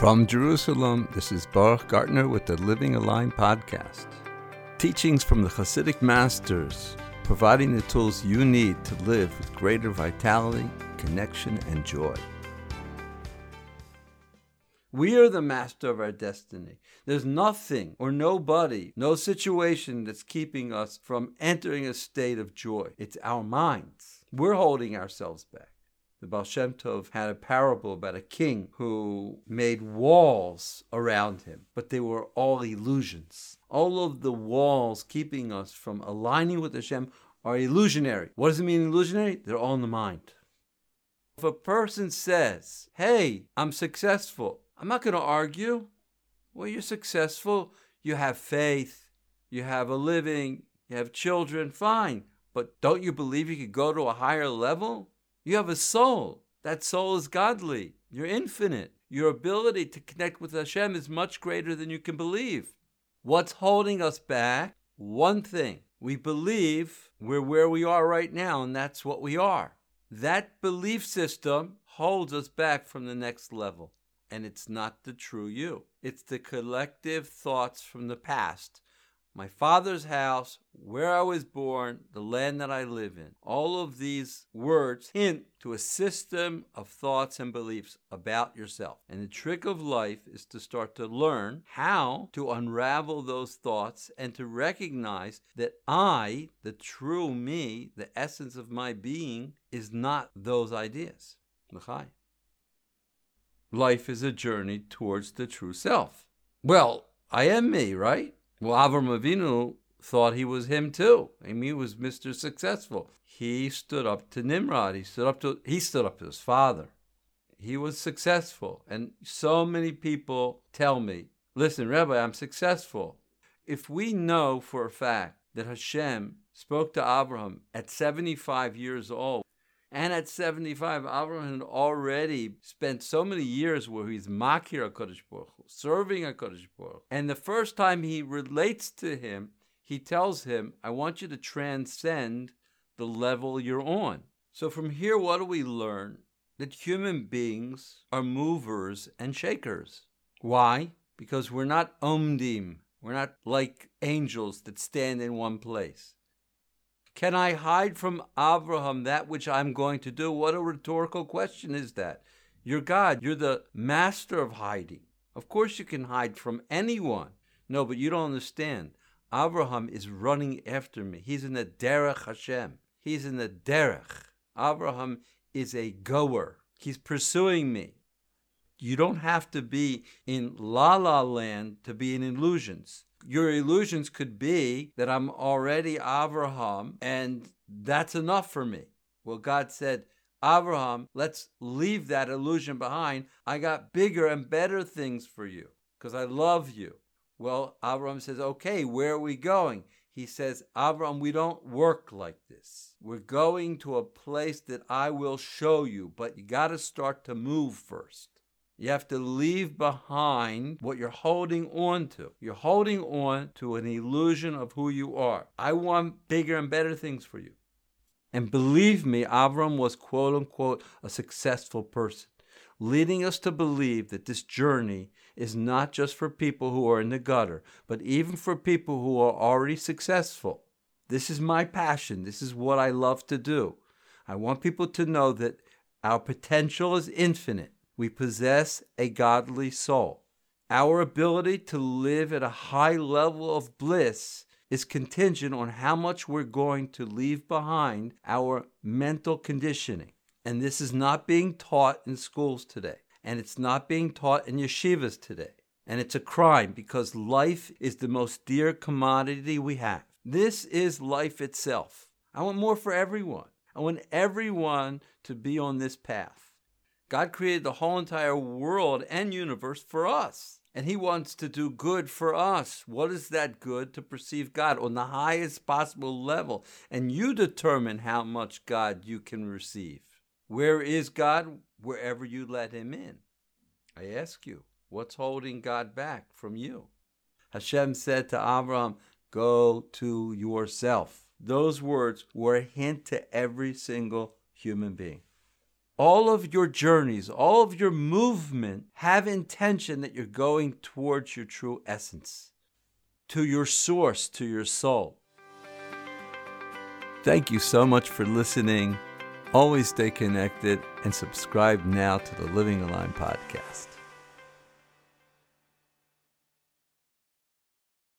From Jerusalem, this is Baruch Gartner with the Living Aligned podcast. Teachings from the Hasidic masters, providing the tools you need to live with greater vitality, connection, and joy. We are the master of our destiny. There's nothing or nobody, no situation that's keeping us from entering a state of joy. It's our minds. We're holding ourselves back. The Baal Shem Tov had a parable about a king who made walls around him, but they were all illusions. All of the walls keeping us from aligning with Hashem are illusionary. What does it mean illusionary? They're all in the mind. If a person says, Hey, I'm successful, I'm not going to argue. Well, you're successful, you have faith, you have a living, you have children, fine. But don't you believe you could go to a higher level? You have a soul. That soul is godly. You're infinite. Your ability to connect with Hashem is much greater than you can believe. What's holding us back? One thing. We believe we're where we are right now, and that's what we are. That belief system holds us back from the next level. And it's not the true you, it's the collective thoughts from the past my father's house, where I was born, the land that I live in. All of these words hint to a system of thoughts and beliefs about yourself. And the trick of life is to start to learn how to unravel those thoughts and to recognize that I, the true me, the essence of my being, is not those ideas. Life is a journey towards the true self. Well, I am me, right? Well, Avram Avinu thought he was him too. I mean, he was Mr. Successful. He stood up to Nimrod. He stood up to he stood up to his father. He was successful. And so many people tell me, listen, Rabbi, I'm successful. If we know for a fact that Hashem spoke to Abraham at 75 years old, and at 75, Abraham had already spent so many years where he's makir HaKadosh Baruch Hu, serving HaKadosh Baruch. And the first time he relates to him, he tells him, I want you to transcend the level you're on. So from here, what do we learn? That human beings are movers and shakers. Why? Because we're not omdim. We're not like angels that stand in one place. Can I hide from Abraham that which I'm going to do? What a rhetorical question is that? You're God. You're the master of hiding. Of course, you can hide from anyone. No, but you don't understand. Abraham is running after me. He's in the derech Hashem. He's in the derech. Abraham is a goer. He's pursuing me. You don't have to be in la la land to be in illusions your illusions could be that I'm already Abraham and that's enough for me. Well, God said, Abraham, let's leave that illusion behind. I got bigger and better things for you because I love you. Well, Abraham says, okay, where are we going? He says, Abraham, we don't work like this. We're going to a place that I will show you, but you got to start to move first. You have to leave behind what you're holding on to. You're holding on to an illusion of who you are. I want bigger and better things for you. And believe me, Avram was quote unquote a successful person, leading us to believe that this journey is not just for people who are in the gutter, but even for people who are already successful. This is my passion. This is what I love to do. I want people to know that our potential is infinite we possess a godly soul. Our ability to live at a high level of bliss is contingent on how much we're going to leave behind our mental conditioning. And this is not being taught in schools today. And it's not being taught in yeshivas today. And it's a crime because life is the most dear commodity we have. This is life itself. I want more for everyone. I want everyone to be on this path. God created the whole entire world and universe for us. And He wants to do good for us. What is that good? To perceive God on the highest possible level. And you determine how much God you can receive. Where is God? Wherever you let Him in. I ask you, what's holding God back from you? Hashem said to Abraham, Go to yourself. Those words were a hint to every single human being all of your journeys, all of your movement have intention that you're going towards your true essence, to your source, to your soul. Thank you so much for listening. Always stay connected and subscribe now to the Living Aligned podcast.